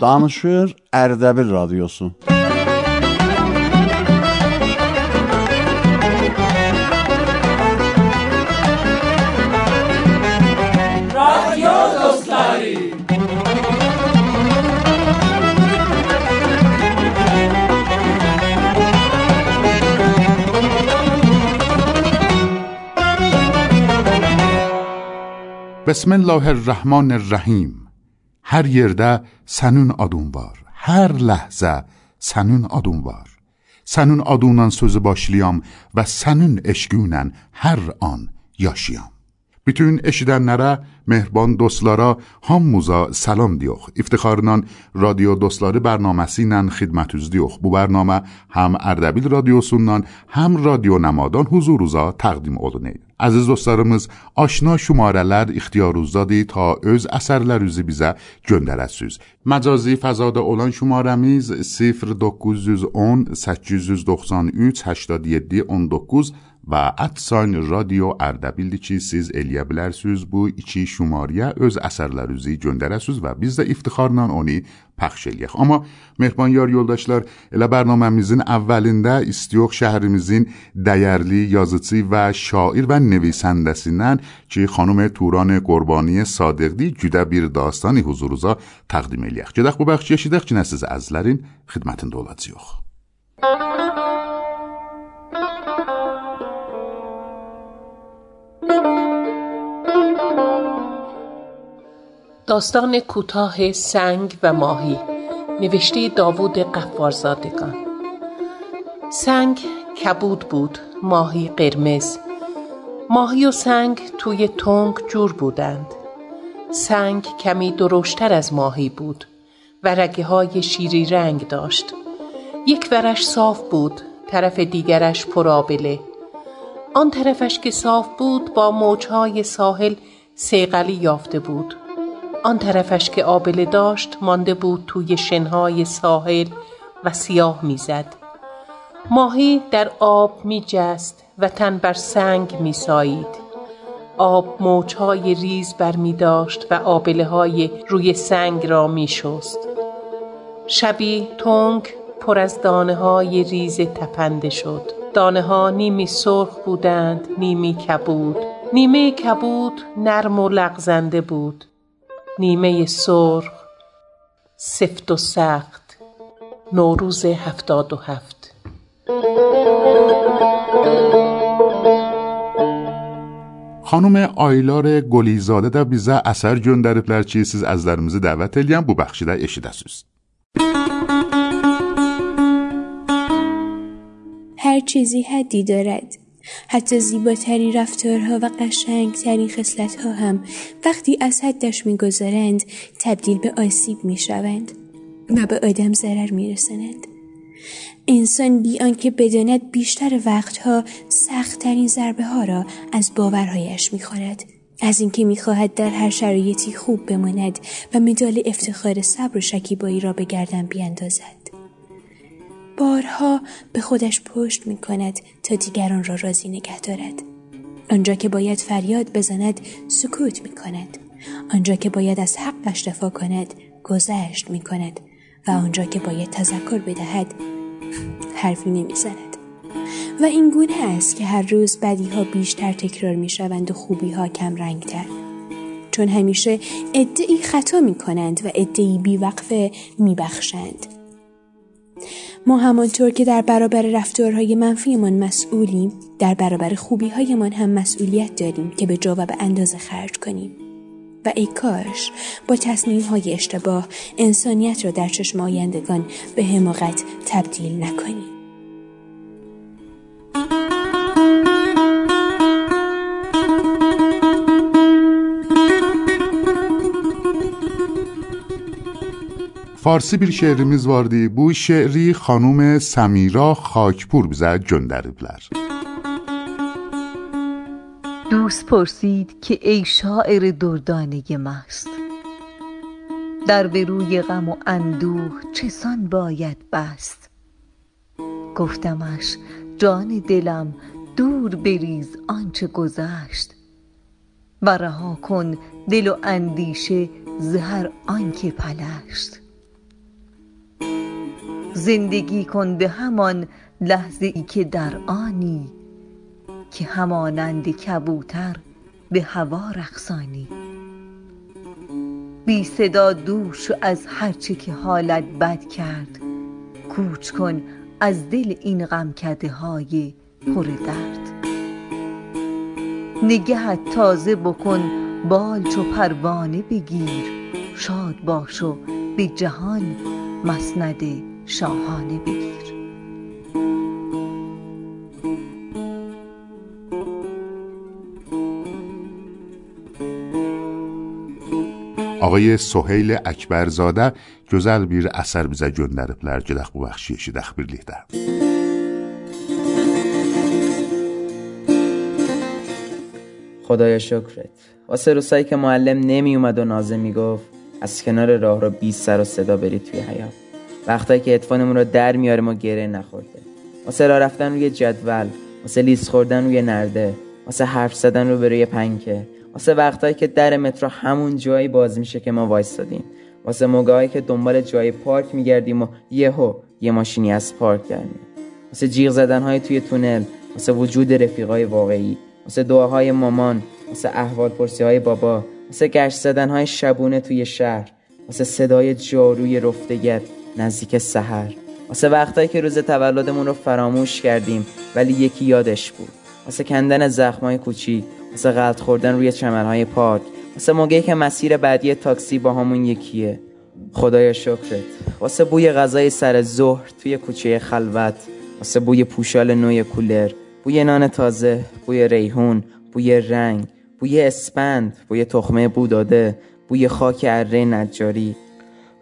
Danışır Ərdəbil Radiosu. Radyo dostları. Bismillahirrahmanirrahim. هر یرده سنون آدون بار هر لحظه سنون آدون بار سنون آدونان سوز باشلیام و سنون اشگونن هر آن یاشیام. بیتون اشیدن نره مهربان دوستلارا هم موزا سلام دیوخ. افتخارنان رادیو دوستلاری برنامه سینن خدمت از دیوخ. بو برنامه هم اردبیل رادیو سنن هم رادیو نمادان حضور روزا تقدیم اولونه عزیز دوستارمز آشنا شمارلر اختیار روز دادی تا از اثرلر روزی بیزه گندر اسوز مجازی فضاد اولان شمارمیز 0910 893 87 19 و ادسان رادیو اردبیل دیچی سیز الیه بلرسوز بو ایچیش şumariyə öz əsərlərinizi göndərəsiniz və biz də iftixarla onu pəxş eləyək. Amma mehriban yar yoldaşlar, elə برنامemizin əvvəlində istiyox şəhrimizin dəyərli yazıcı və şair və نویسندəsindən ki, xanım Turan Qurbani Sadiqli güdə bir dastani huzurunuza təqdim eləyək. Gedək bu eşidək ki, nə siz əzlərin xidmətində olacağıq. داستان کوتاه سنگ و ماهی. نوشته داوود قفارزادگان. سنگ کبود بود ماهی قرمز. ماهی و سنگ توی تنگ جور بودند. سنگ کمی درشتر از ماهی بود و رگه های شیری رنگ داشت. یک ورش صاف بود طرف دیگرش پرابله آن طرفش که صاف بود با موجهای ساحل سیقلی یافته بود. آن طرفش که آبله داشت مانده بود توی شنهای ساحل و سیاه می‌زد ماهی در آب می جست و تن بر سنگ می سایید. آب موجهای ریز بر می داشت و آبله های روی سنگ را می شست. شبی تنگ پر از دانه های ریز تپنده شد. دانه ها نیمی سرخ بودند نیمی کبود. نیمه کبود نرم و لغزنده بود. نیمه سرخ سفت و سخت نوروز هفتاد و هفت. خانم آیلار گلیزاده در بیزه اثر جون در پلر چیسیز از درمزی دعوت الیم بو بخشیده اشید هر چیزی حدی دارد. حتی زیباترین رفتارها و قشنگترین خصلتها هم وقتی از حدش می‌گذارند تبدیل به آسیب می‌شوند و به آدم ضرر میرسانند انسان بی آنکه بداند بیشتر وقتها سختترین ضربه ها را از باورهایش می‌خورد. از اینکه می‌خواهد در هر شرایطی خوب بماند و مدال افتخار صبر و شکیبایی را به گردن بیاندازد. بارها به خودش پشت می کند تا دیگران را راضی نگه دارد. آنجا که باید فریاد بزند سکوت می کند. آنجا که باید از حقش دفاع کند گذشت می کند و آنجا که باید تذکر بدهد حرفی نمی زند. و این گونه است که هر روز بدی ها بیشتر تکرار می شوند و خوبی ها کم رنگتر. چون همیشه ادعی خطا می کنند و ادعی بیوقفه می بخشند. ما همانطور که در برابر رفتارهای منفیمان مسئولیم در برابر خوبیهایمان هم مسئولیت داریم که به جا و به اندازه خرج کنیم. و ای کاش با تصمیم های اشتباه انسانیت را در چشم آیندگان به حماقت تبدیل نکنیم. Farsi bir şehrimiz vardı. Bu şehri خانم سمیرا خاکپور bize göndəriblər. دوست پرسید که ای شاعر دردانه مست در به روی غم و اندوه چسان باید بست گفتمش جان دلم دور بریز آنچه گذشت و رها کن دل و اندیشه زهر آنکه پلشت زندگی کن به همان لحظه ای که در آنی که همانند کبوتر به هوا رقصانی. بی صدا دور شو از هرچه که حالت بد کرد کوچ کن از دل این غمکده های پر درد. نگهت تازه بکن بال چو پروانه بگیر شاد باش و به جهان مسند شاهانه بگیر Ağay Soheyl Əkbərzadə gözəl bir əsər bizə göndəriblər. Gedək bu bəxşi eşidək birlikdə. خدایا شکرت واسه روزایی که معلم نمی اومد و نازه می‌گفت از کنار راه رو بی سر و صدا برید توی حیات وقتایی که اتفانمون رو در میاره ما گره نخورده. واسه راه رفتن روی جدول واسه لیست خوردن روی نرده واسه حرف زدن رو به روی پنکه واسه وقتایی که در مترو همون جایی باز میشه که ما وایستادیم. واسه موقعی که دنبال جای پارک میگردیم و یهو یه ماشینی از پارک در میاد. واسه جیغ زدن های توی تونل واسه وجود رفیقای واقعی واسه دعاهای مامان واسه احوال پرسی های بابا واسه گشت زدن های شبونه توی شهر واسه صدای جاروی رفتگت نزدیک سحر. واسه وقتایی که روز تولدمون رو فراموش کردیم ولی یکی یادش بود. واسه کندن زخمای کوچیک واسه غلط خوردن روی چمنهای پارک واسه موقعی که مسیر بعدی تاکسی با همون یکیه. خدایا شکرت. واسه بوی غذای سر ظهر توی کوچه خلوت واسه بوی پوشال نوی کولر بوی نان تازه بوی ریحون بوی رنگ بوی اسپند بوی تخمه بوداده بوی خاک اره نجاری.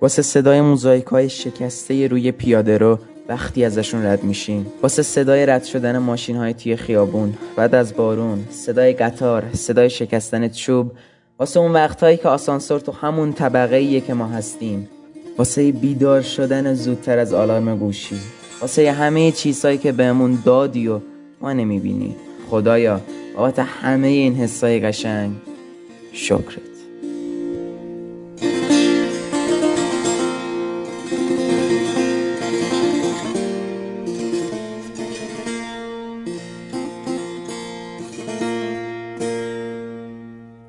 واسه صدای موزاییک های شکسته روی پیاده رو وقتی ازشون رد میشین. واسه صدای رد شدن ماشین های توی خیابون بعد از بارون صدای قطار صدای شکستن چوب واسه اون وقتهایی که آسانسور تو همون طبقه ایه که ما هستیم. واسه بیدار شدن زودتر از آلارم گوشی. واسه همه چیزهایی که بهمون دادی و ما نمی‌بینی. خدایا بابت همه این حسای قشنگ شکرت.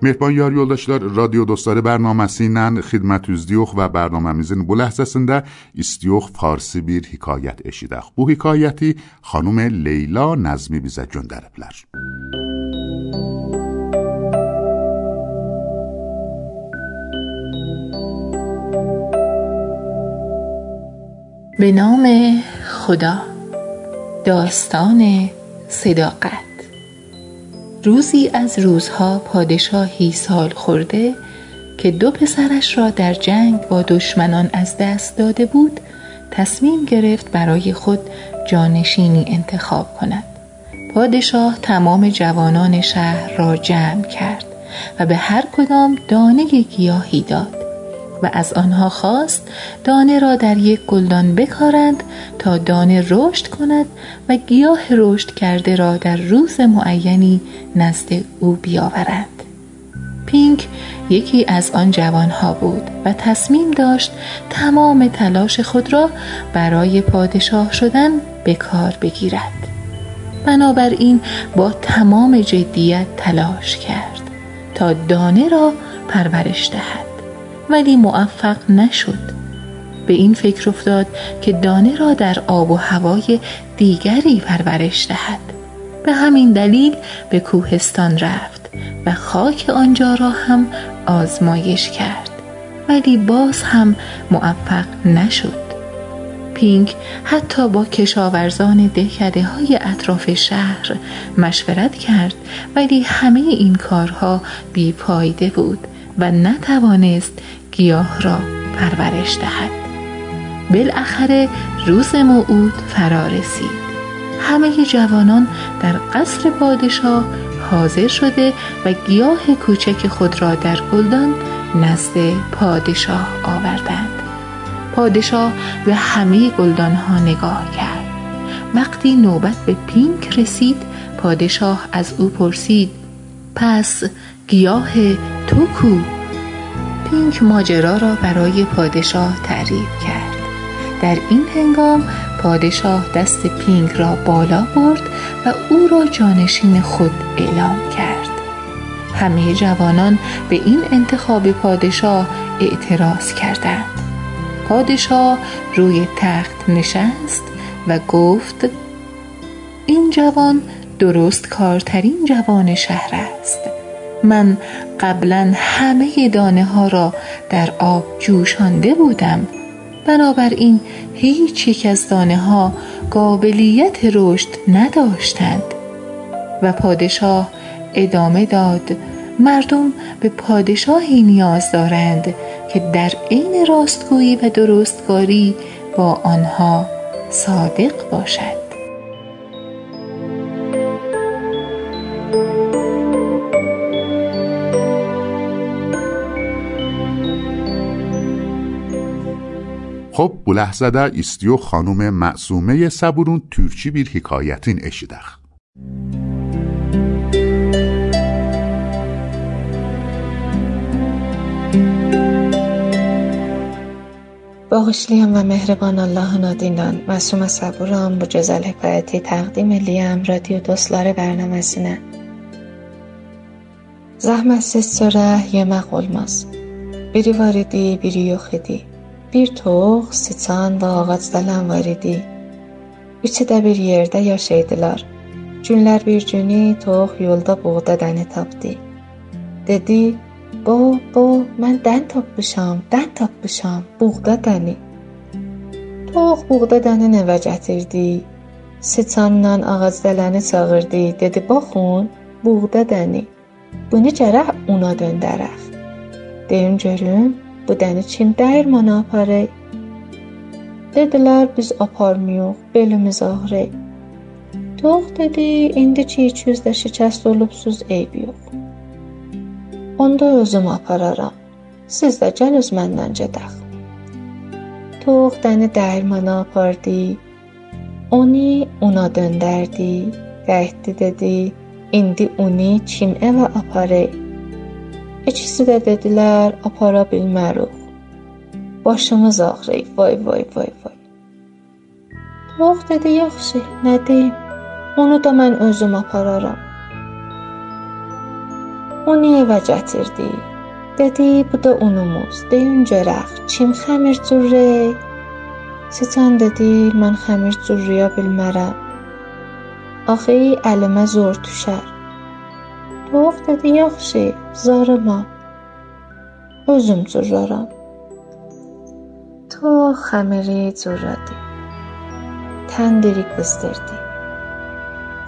Mehriban yoldaşlar, radio dostları bərnaməsi ilə xidmət üzlüyük və bərnaməmizin bu ləhzəsində istiyox farsi bir hekayət eşidək. Bu hekayəti xanım Leyla Nəzmi bizə göndəriblər. به نام خدا داستان صداقت روزی از روزها پادشاهی سال خورده که دو پسرش را در جنگ با دشمنان از دست داده بود تصمیم گرفت برای خود جانشینی انتخاب کند. پادشاه تمام جوانان شهر را جمع کرد و به هر کدام دانه گیاهی داد. و از آنها خواست دانه را در یک گلدان بکارند تا دانه رشد کند و گیاه رشد کرده را در روز معینی نزد او بیاورند. پینک یکی از آن جوانها بود و تصمیم داشت تمام تلاش خود را برای پادشاه شدن به کار بگیرد. بنابراین با تمام جدیت تلاش کرد تا دانه را پرورش دهد. ولی موفق نشد. به این فکر افتاد که دانه را در آب و هوای دیگری پرورش دهد. به همین دلیل به کوهستان رفت و خاک آنجا را هم آزمایش کرد. ولی باز هم موفق نشد. پینک حتی با کشاورزان دهکده های اطراف شهر مشورت کرد ولی همه این کارها بیپایده بود. و نتوانست گیاه را پرورش دهد. بالاخره روز موعود فرا رسید. همه جوانان در قصر پادشاه حاضر شده و گیاه کوچک خود را در گلدان نزد پادشاه آوردند. پادشاه به همه گلدان ها نگاه کرد. وقتی نوبت به پینک رسید پادشاه از او پرسید پس گیاه تو کو پینک ماجرا را برای پادشاه تعریف کرد. در این هنگام پادشاه دست پینک را بالا برد و او را جانشین خود اعلام کرد. همه جوانان به این انتخاب پادشاه اعتراض کردند. پادشاه روی تخت نشست و گفت این جوان درست کارترین جوان شهر است. من قبلا همه دانه ها را در آب جوشانده بودم. بنابراین هیچ یک از دانه ها قابلیت رشد نداشتند. و پادشاه ادامه داد مردم به پادشاهی نیاز دارند که در عین راستگویی و درستکاری با آنها صادق باشد. خب بو لحظه استیو خانوم معصومه سبورون ترچی بیر حکایتین اشیدخ. با غشلیم و مهربان الله و نادینان معصوم سبورون با جزال حکایتی تقدیم لیم را دیو دوست لاره برنامه سینه. زحمه سست و ره یه مقول ماست بیری واردی بیری یخدی Bir tox, siçan və ağacdalan var idi. Üçü də bir yerdə yaşaydılar. Günlər bir günü tox yolda buğda dəni tapdı. Dedi: Bo, bo, mən dən tapmışam, dən tapmışam, buğda dəni. Tox buğda dənini evə gətirdi. Sıçanla ağac dələni çağırdı. Dedi: "Baxın, buğda dəni. Bunu gərək una döndərək. Deyim görüm, bu dəni kim dəyirmana aparır?" Dedilər: "Biz aparmıyıq, belimiz ağrır." Tox dedi: "İndi ki 200 də şikəst olubsuz, eyb yox." Onda özüm apararam. Siz də gəl öz məndən gedək. Tox dəni dəyirmana apardı. Onu una döndərdi. Qayıtdı dedi: "İndi uni kim evə aparır?" İkisi də dedilər: "Apara bilmərik. Başımız ağrıyır. Vay vay vay vay." Tox dedi: "Yaxşı, nə deyim? Onu da mən özüm apararam." Onu evə gətirdi. Dedi, bu da unumuz. Deyin görək, kim xəmir cürrə? Sıçan dedi, mən xəmir cürrəyə bilmərəm. Axı əlimə zor düşər. Tox dedi, yaxşı, zarıma. Özüm cürrərəm. Tox xəmiri cürrədi. Təndiri qızdırdı.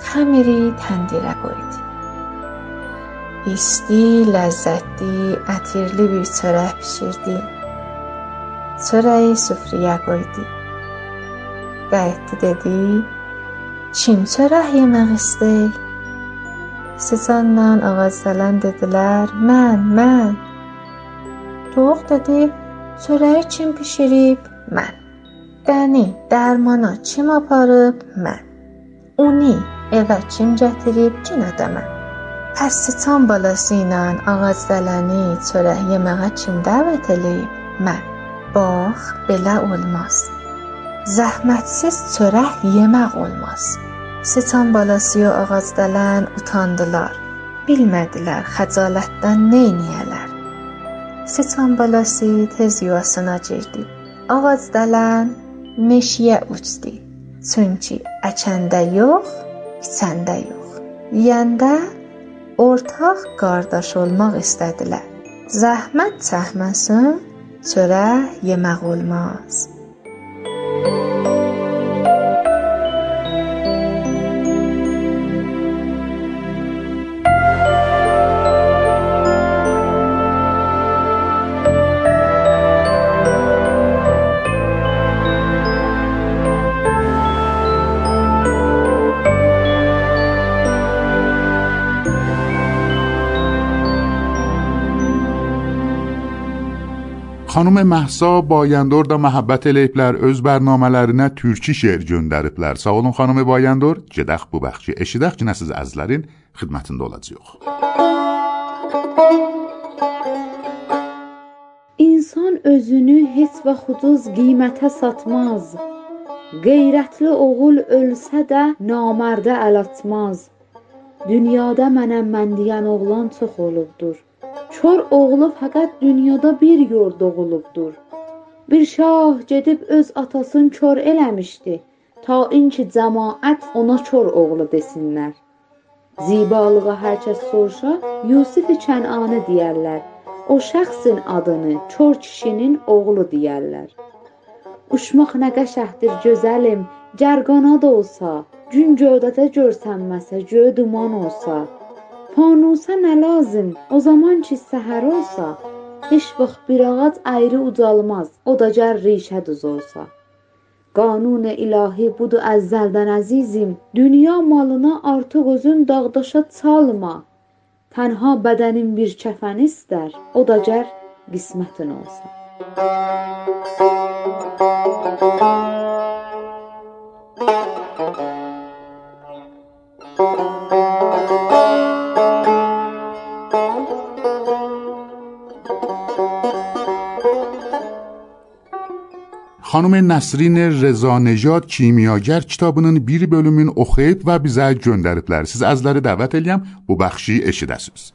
Xəmiri təndirə qoydu. İsti, ləzzətli, ətirli bir çörək bişirdi. Çörəyi süfrəyə qoydu. Qayıtdı dedi: "Kim çörək yemək istəyir?" Sıçanla ağacdalan dedilər: "Mən, mən." Tox dedi: "Çörəyi kim bişirib?" "Mən." "Dəni, dərmana kim aparıb?" "Mən." "Uni evə kim gətirib?" "Yenə də mən." Pəs sıçan balası ilə ağacdələni çörək yeməyə kim dəvət eləyib? Mən. Bax, belə olmaz. Zəhmətsiz çörək yemək olmaz. Sıçan balası və ağacdələn utandılar. Bilmədilər xəcalətdən nə edəyələr. Sıçan balası tez yuvasına girdi. Ağacdələn meşəyə uçdu. Çünki əkəndə yox, içəndə yox. Yeyəndə ortaq qardaş olmaq istədilər. Zəhmət çəkməsin, çörək yemək olmaz. Xanım Məhsa Bayandor da məhəbbət eləyiblər, öz bərnamələrinə türkü şeir göndəriblər. Sağ olun xanım Bayandor. Gedək bu bəxşi eşidək ki, nə siz əzlərin xidmətində olacağıq. İnsan özünü heç vaxt ucuz qiymətə satmaz. Qeyrətli oğul ölsə də namərdə əl atmaz. Dünyada mənəm mən deyən oğlan çox olubdur. Kör oğlu fəqət dünyada bir yor doğulubdur. Bir şah gedib öz atasını kör eləmişdi. Ta inki cəmaət ona kör oğlu desinlər. Zibalığa hər kəs soruşa, Yusif Kənanı deyərlər. O şəxsin adını kör kişinin oğlu deyərlər. Uçmaq nə qəşəhdir gözəlim, gərqanad olsa, gün gövdədə görsənməsə, göy duman olsa. Fanusa nə lazım, o zaman ki səhər olsa, heç vaxt bir ağac ayrı ucalmaz, o da gər rişə düz olsa. Qanun ilahi budur əzəldən əzizim, dünya malına artıq özün dağdaşa çalma. Tənha bədənin bir kəfən istər, o da gər qismətin olsa. خانم نسرین رضا نژاد کیمیاگر کتابنن بیر بلومین اخیب و بیزه جندرد لرسیز از لره دوت الیم بو بخشی اشیده سوز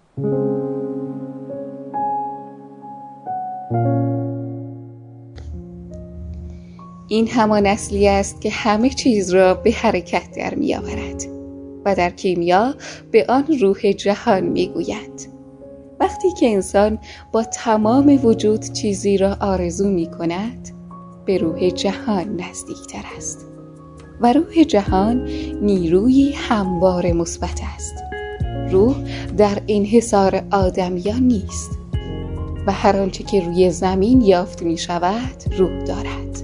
این همان اصلی است که همه چیز را به حرکت در می آورد و در کیمیا به آن روح جهان می گوید. وقتی که انسان با تمام وجود چیزی را آرزو می کند به روح جهان نزدیکتر است و روح جهان نیروی هموار مثبت است. روح در انحصار آدمیان نیست و هر آنچه که روی زمین یافت می شود روح دارد.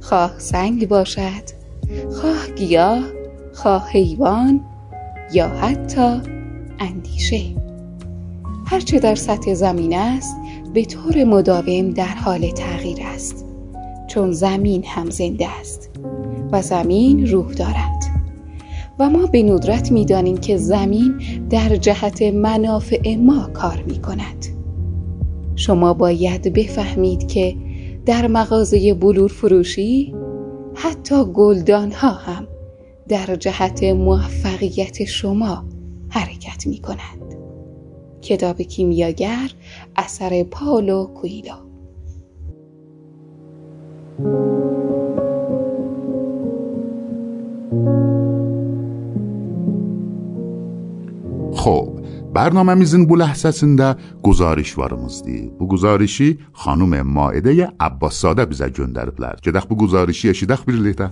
خواه سنگ باشد خواه گیاه خواه حیوان یا حتی اندیشه. هرچه در سطح زمین است به طور مداوم در حال تغییر است. چون زمین هم زنده است و زمین روح دارد. و ما به ندرت می دانیم که زمین در جهت منافع ما کار می کند شما باید بفهمید که در مغازه بلور فروشی حتی گلدان ها هم در جهت موفقیت شما حرکت می کنند کتاب کیمیاگر اثر پالو کویلو. خوب برنامه میزین بو لحظه سنده گزارش وارمز دی بو گزارشی خانوم ماعده عباس ساده بیزه جندر بلر جدخ بو گزارشی اشیدخ بیرلیده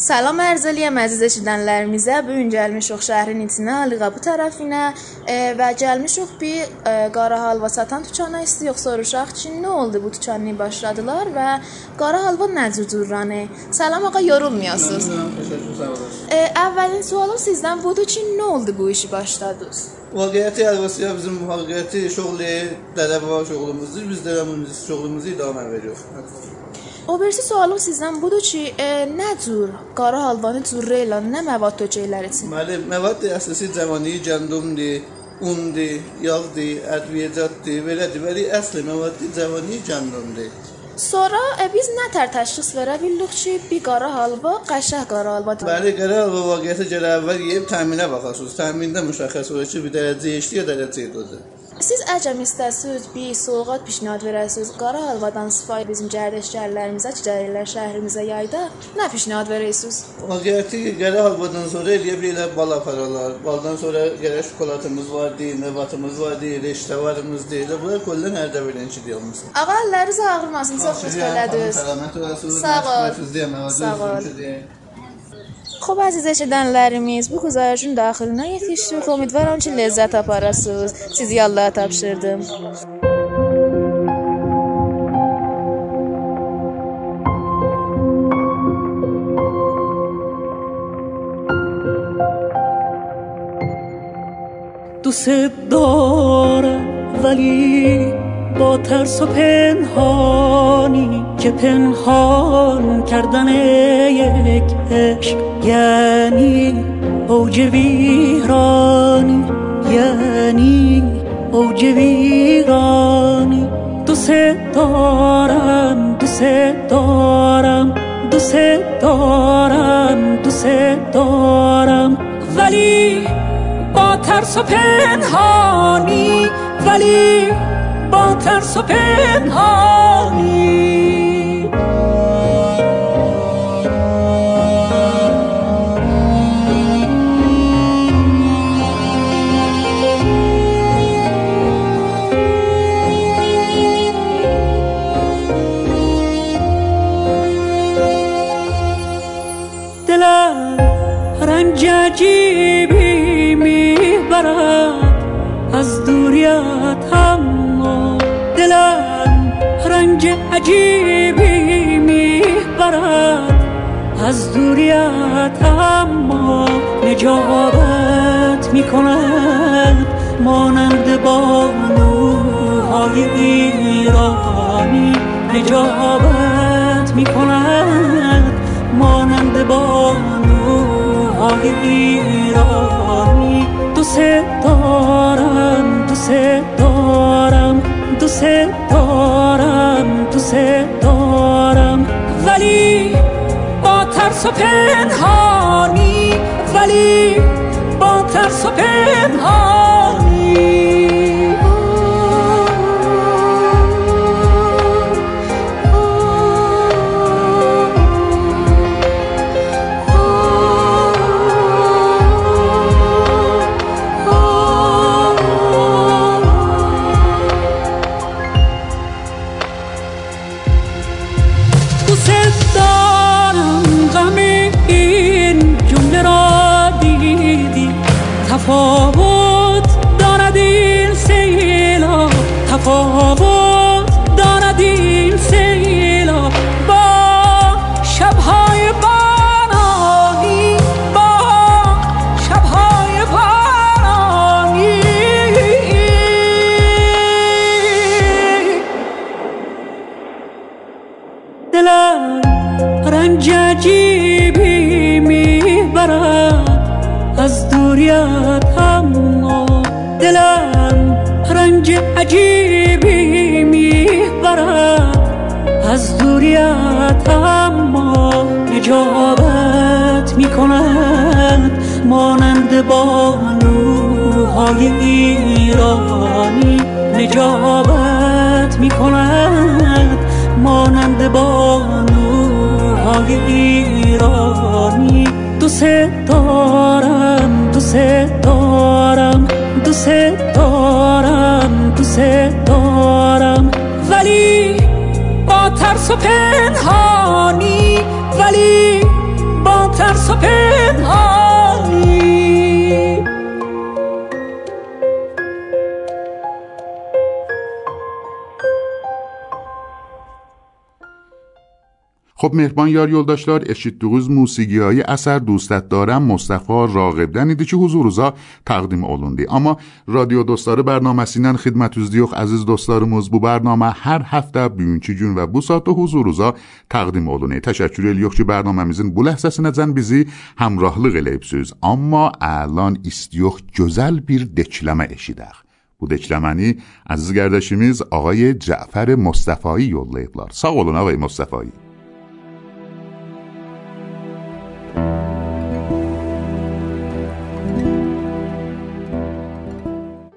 Salam arz eləyəm əziz eşidənlərimizə. Bu gün gəlmişik şəhərin içinə, Aliqapı tərəfinə e, və gəlmişik bir e, qara halva satan dükana istəyirik soruşaq ki, nə oldu bu dükanı başladılar və qara halva nə cür cürranı? Salam ağa, yorulmayasınız. E, əvvəlin sualım sizdən budur ki, nə oldu bu işi başladınız? Vaqiəti əlbəttə bizim vaqiəti şoğlu dərəvə şoğlumuzdur. Biz dərəvimiz şoğlumuzu idamə veririk. O birisi sualım sizdən budur ki, e, nə cür qara halvanı ilə nə məvad tökəklər için? Bəli, məvad əsası cəvani, gəndumdur, undur, yağdır, ədviyyəcatdır, belədir. Bəli, əsli məvaddı cəvani, gəndumdur. Sonra e, biz nə tər təşxis verə bildik ki, bir qara halva qəşəng qara halvadır. Bəli, qara halva vaqiəti gələ əvvəl yeyib təminə baxasınız. Təmində müşəxəs olur ki, bir dərəcə işliyə dərəcə edir. Siz əcəm istəsiz bir sovqat pişnad verəsiniz. Qara halvadan istifadə bizim gərdəşlərlərimizə, cərələr şəhrimizə yayda nə pişnad verəsiniz? Vaqiəti qara halvadan sonra eləyə bilərlər bal aparalar. Baldan sonra gələ şokoladımız var, nevatımız var, reştavarımız deyil. Bunlar kollan ərdə verənçi deyilmiş. Ağa əlləriniz ağrımasın, çox xoş gələdiniz. Sağ ol. Sağ ol. خب عزیز شدنlərimiz bu güzarışın daxilinə yetişdik. Ümidvaram ki, lezzət aparasınız. Sizi Allah'a tapşırdım. دوست دارم ولی با ترس و پنهانی که پنهان کردن یک عشق یعنی اوج ویرانی یعنی اوج ویرانی. دوست دارم دوست دارم دوست دارم دوست دارم. ولی با ترس و پنهانی ولی با ترس و پنهانی. عجیبی می‌برد. عجیبی می‌برد. از دوریت اما نجابت می‌کند. مانند بانوهای ایرانی نجابت می‌کند. مانند بانوهای های ایرانی دوست دارم دوست دارم دوست دارم. دوست دارم. ولی با ترس و پنهانی ولی با ترس و پنهانی بانوهای ایرانی نجابت می کند مانند بانوهای ایرانی دوست دارم دوست دارم دوست دارم. دوست دارم. ولی با ترس و پنهانی ولی با ترس و پنهانی خب مهربان یار یلداشتار اشید دوغوز موسیقی های اثر دوستت دارم. مصطفى راقب دنیدی چه حضور روزا تقدیم اولوندی اما رادیو دوستار برنامه سینن خدمت از دیوخ عزیز دوستار مزبو برنامه هر هفته بیونچی جون و بو ساعت حضور روزا تقدیم اولونی تشکر الیخ چه برنامه میزین. بو لحظه نزن بیزی همراهلی غلیب سوز اما الان استیوخ جزل بیر دکلمه اشیدخ. Bu deklemeni aziz kardeşimiz Ağayı Cafer Mustafa'yı yollayıblar. Sağ olun Ağayı Mustafa'yı.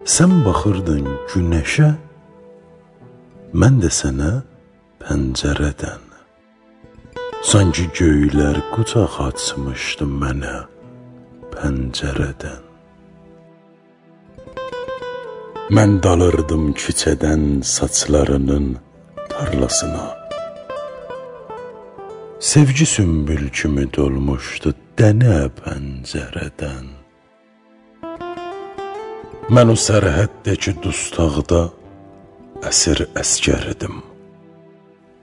Sən baxırdın günəşə, mən də sənə pəncərədən. Sanki göylər qucaq açmışdı mənə pəncərədən. Mən dalırdım küçədən saçlarının tarlasına. Sevgi sümbül kimi dolmuşdu dənə pəncərədən. Mən o sərhəddəki dustaqda əsir əskərdim.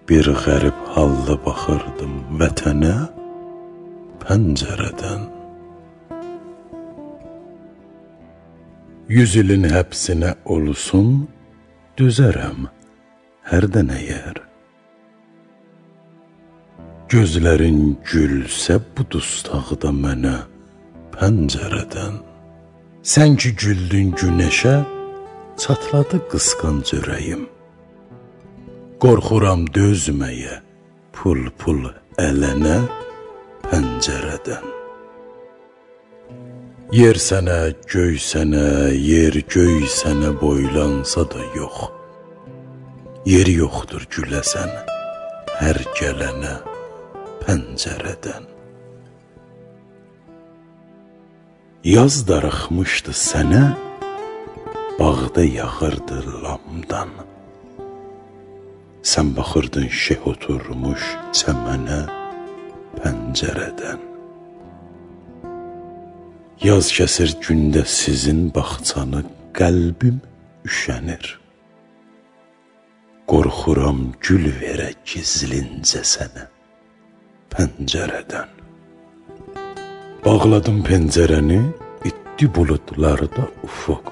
Bir qərib halda baxırdım vətənə pəncərədən. Yüz ilin həbsinə olsun, düzərəm hərdən əgər. Gözlərin gülsə bu dustaqda mənə pəncərədən. Sən ki güldün günəşə, çatladı qısqanc ürəyim. Qorxuram dözməyə, pul-pul ələnə pəncərədən. Yer sənə, göy sənə, yer göy sənə boylansa da yox. Yeri yoxdur güləsən hər gələnə pəncərədən. Yaz darıxmışdı sənə, bağda yağırdı lamdan. Sən baxırdın şeh oturmuş çəmənə pəncərədən. Yaz kəsir gündə sizin baxçanı, qəlbim üşənir. Qorxuram gül verə gizlincə sənə pəncərədən. Bağladım pəncərəni, itdi buludlarda ufuq.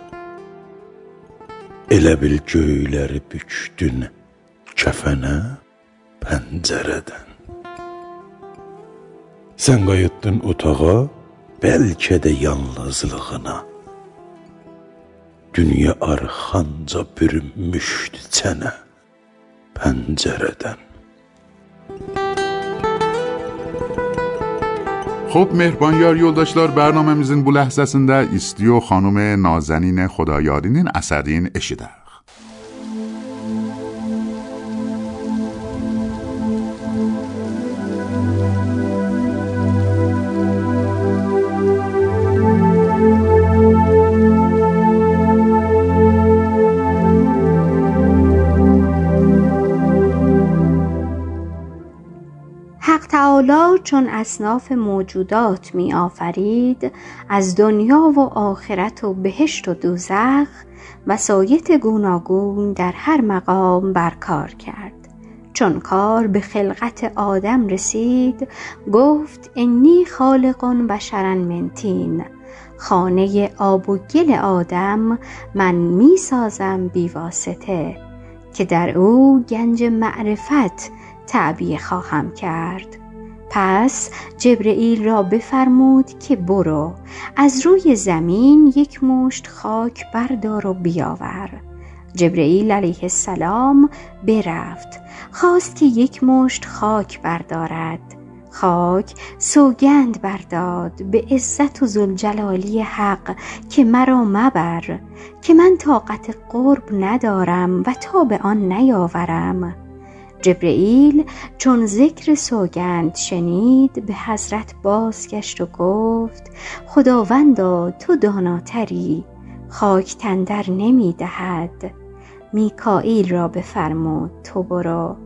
Elə bil göyləri bükdün kəfənə pəncərədən. Sən qayıtdın otağa, bəlkə də yalnızlığına. Dünya arxanca bürünmüşdü çənə pəncərədən. خب مهربان یار یولداشتار برنامه میزین بو لحظه سنده. استیو خانوم نازنین خدایارینین اصدین اشیده. تعالی چون اصناف موجودات می آفرید از دنیا و آخرت و بهشت و دوزخ وسایط گوناگون در هر مقام برکار کرد. چون کار به خلقت آدم رسید گفت انی خالق بشرا من طین خانه آب و گل آدم من می سازم بی واسطه که در او گنج معرفت تعبیه خواهم کرد. پس جبرئیل را بفرمود که برو از روی زمین یک مشت خاک بردار و بیاور. جبرئیل علیه السلام برفت خواست که یک مشت خاک بردارد. خاک سوگند برداد به عزت و زلجلالی حق که مرا مبر که من طاقت قرب ندارم و تا به آن نیاورم. جبرئیل چون ذکر سوگند شنید به حضرت بازگشت و گفت خداوندا تو داناتری خاک تندر نمی دهد. میکائیل را بفرمود تو برو.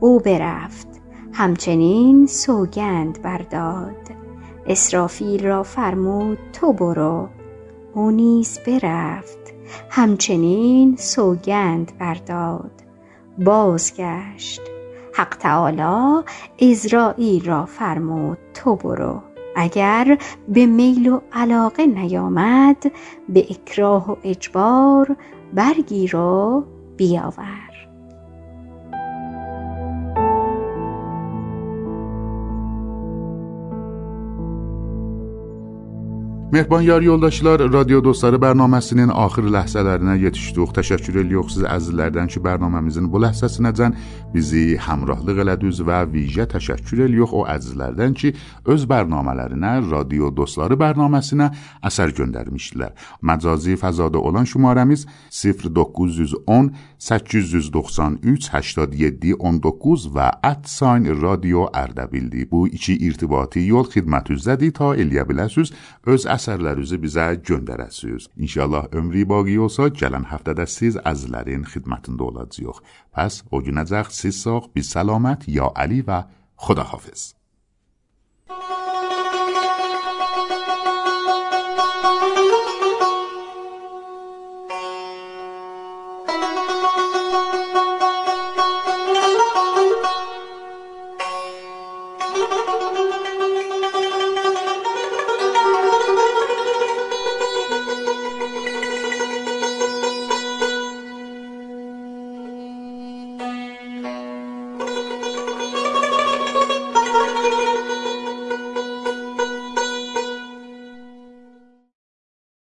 او برفت. همچنین سوگند برداد. اسرافیل را فرمود تو برو. او نیز برفت. همچنین سوگند برداد. بازگشت. حق تعالی ازرائیل را فرمود تو برو. اگر به میل و علاقه نیامد به اکراه و اجبار برگیر و بیاور. Mehriban yar yoldaşlar, Radio Dostları bərnaməsinin axır ləhzələrinə yetişdik. Təşəkkür edirik siz əzizlərdən ki, bərnaməmizin bu ləhzəsinəcən bizi həmrahlıq elədiniz və vicə təşəkkür edirik o əzizlərdən ki, öz bərnamələrinə Radio Dostları bərnaməsinə əsər göndərmişdilər. Məcazi fəzada olan şumarəmiz 0910 893 87 19 və @sign radio Ərdəbildir. Bu iki irtibati yol xidmətinizdədir ta eləyə biləsiniz öz əsərlərinizi bizə göndərəsiniz. İnşallah ömrü baqi olsa, gələn həftədə siz əzizlərin xidmətində olacağıq. Pəs o günəcək siz sağ, biz səlamət, ya Əli və Xudahafiz.